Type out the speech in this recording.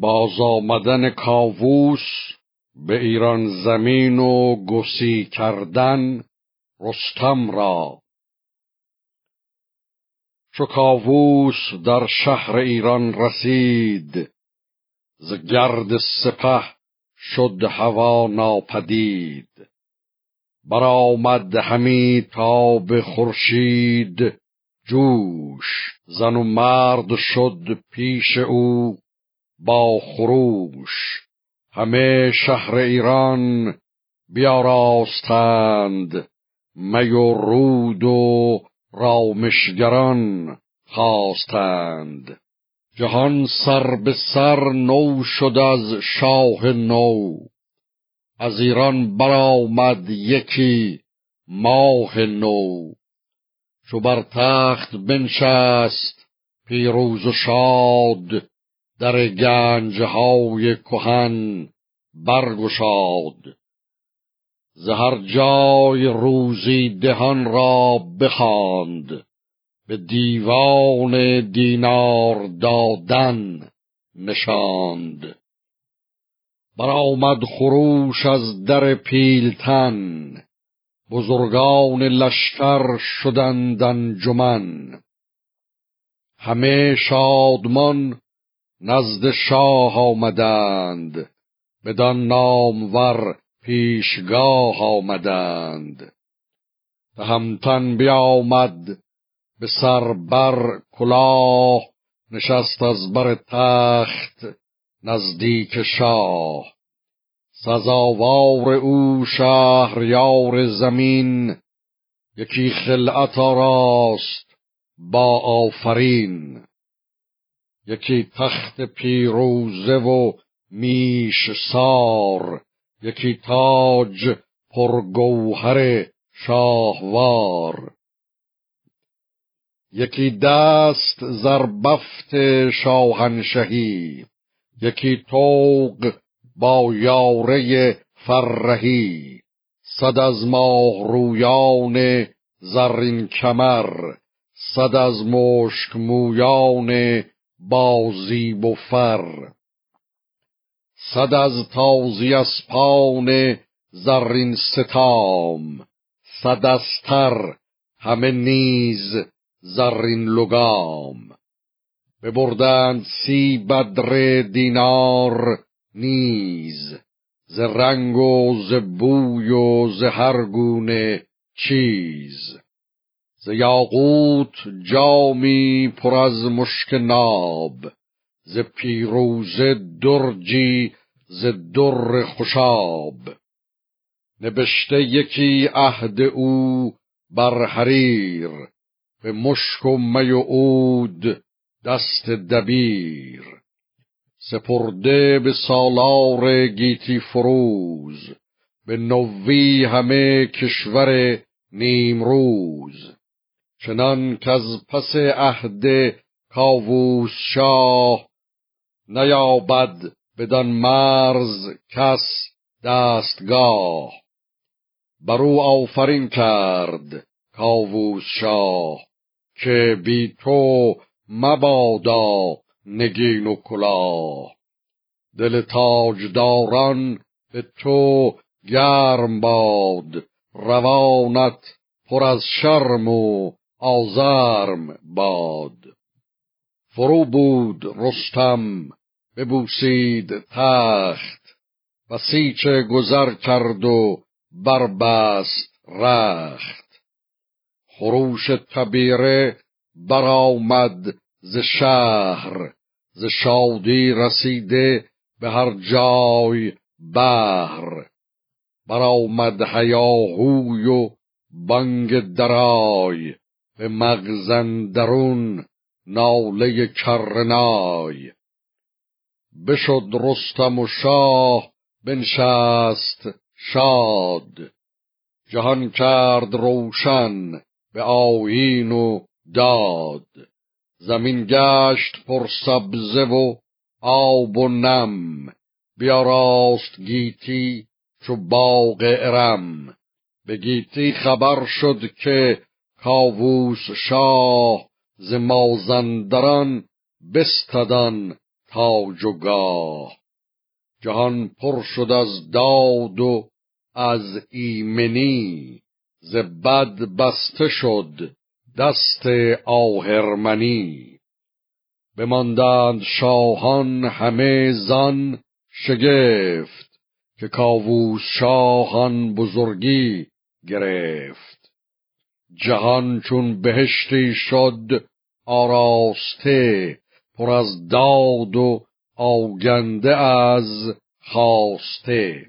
باز آمدن کاووس به ایران زمین و گسی کردن رستم را. چو کاووس در شهر ایران رسید ز گرد سپه شد هوا ناپدید. برآمد همی به خورشید جوش زن و مرد شد پیش او. با خروش. همه شهر ایران بیاراستند. می و رود و رامشگران خواستند. جهان سر به سر نو شد از شاه نو. از ایران برآمد یکی ماه نو. چو بر تخت بنشست پیروز و شاد در گنجهای کهن برگشاد. ز هر جای روزی دهان را بخواند به دیوان دینار دادن نشاند. برآمد خروش از در پیلتن بزرگان لشکر شدند انجمن. همه شادمان نزد شاه آمدند. بدان نامور پیشگاه آمدند. تهمتن بیامد به سر بر کلاه نشست از بر تخت نزدیک شاه. سزاوار او شهریار زمین یکی خلعت راست با آفرین. یکی تخت پیروزه و میش سار یکی تاج پرگوهر شاهوار. یکی دست زربفت شاهنشهی یکی توق با یاره فرهی. صد از ماه رویان زرین کمر صد از مشک مویان بازیب و فر صد از تازی اسپان زرین ستام صد استر همه نیز زرین لگام. ببردند سی بدر دینار نیز ز رنگ و ز بوی و ز هر گونه چیز. ز یاقوت جامی پر از مشک ناب ز پیروزه درجی ز در خوشاب. نبشته یکی عهد او بر حریر به مشک و می و عود دست دبیر. سپرده به سالار گیتی فروز به نوی همه کشور نیمروز. چنان از پس عهد کاووس شاه نیابد بدان مرز کس دستگاه. برو آفرین کرد کاووس شاه که بی تو مبادا نگین و کلاه. دل تاجداران به تو گرم باد روانت پر از شرم و آزرم باد. فرو بود رستم ببوسید تخت. و سیچه گذر کرد و بربست رخت. خروش تبیره برآمد ز شهر. ز شادی رسیده به هر جای بهر برآمد هیاهوی و بانگ درای. به مغزن درون ناله کرنای بشد رستم و شاه بنشست شاد. جهان کرد روشن به آیین و داد. زمین گشت پر سبزه و آب و نم. بیاراست گیتی چو باغ ارم. به گیتی خبر شد که کاووس شاه ز مازندران بستدان تاج و گاه. جهان پر شد از داد و از ایمنی ز بد بسته شد دست آهرمنی. بماندند شاهان همه زان شگفت که کاووس شاهان بزرگی گرفت. جهان چون بهشتی شد آراسته پر از داد و آگنده از خواسته.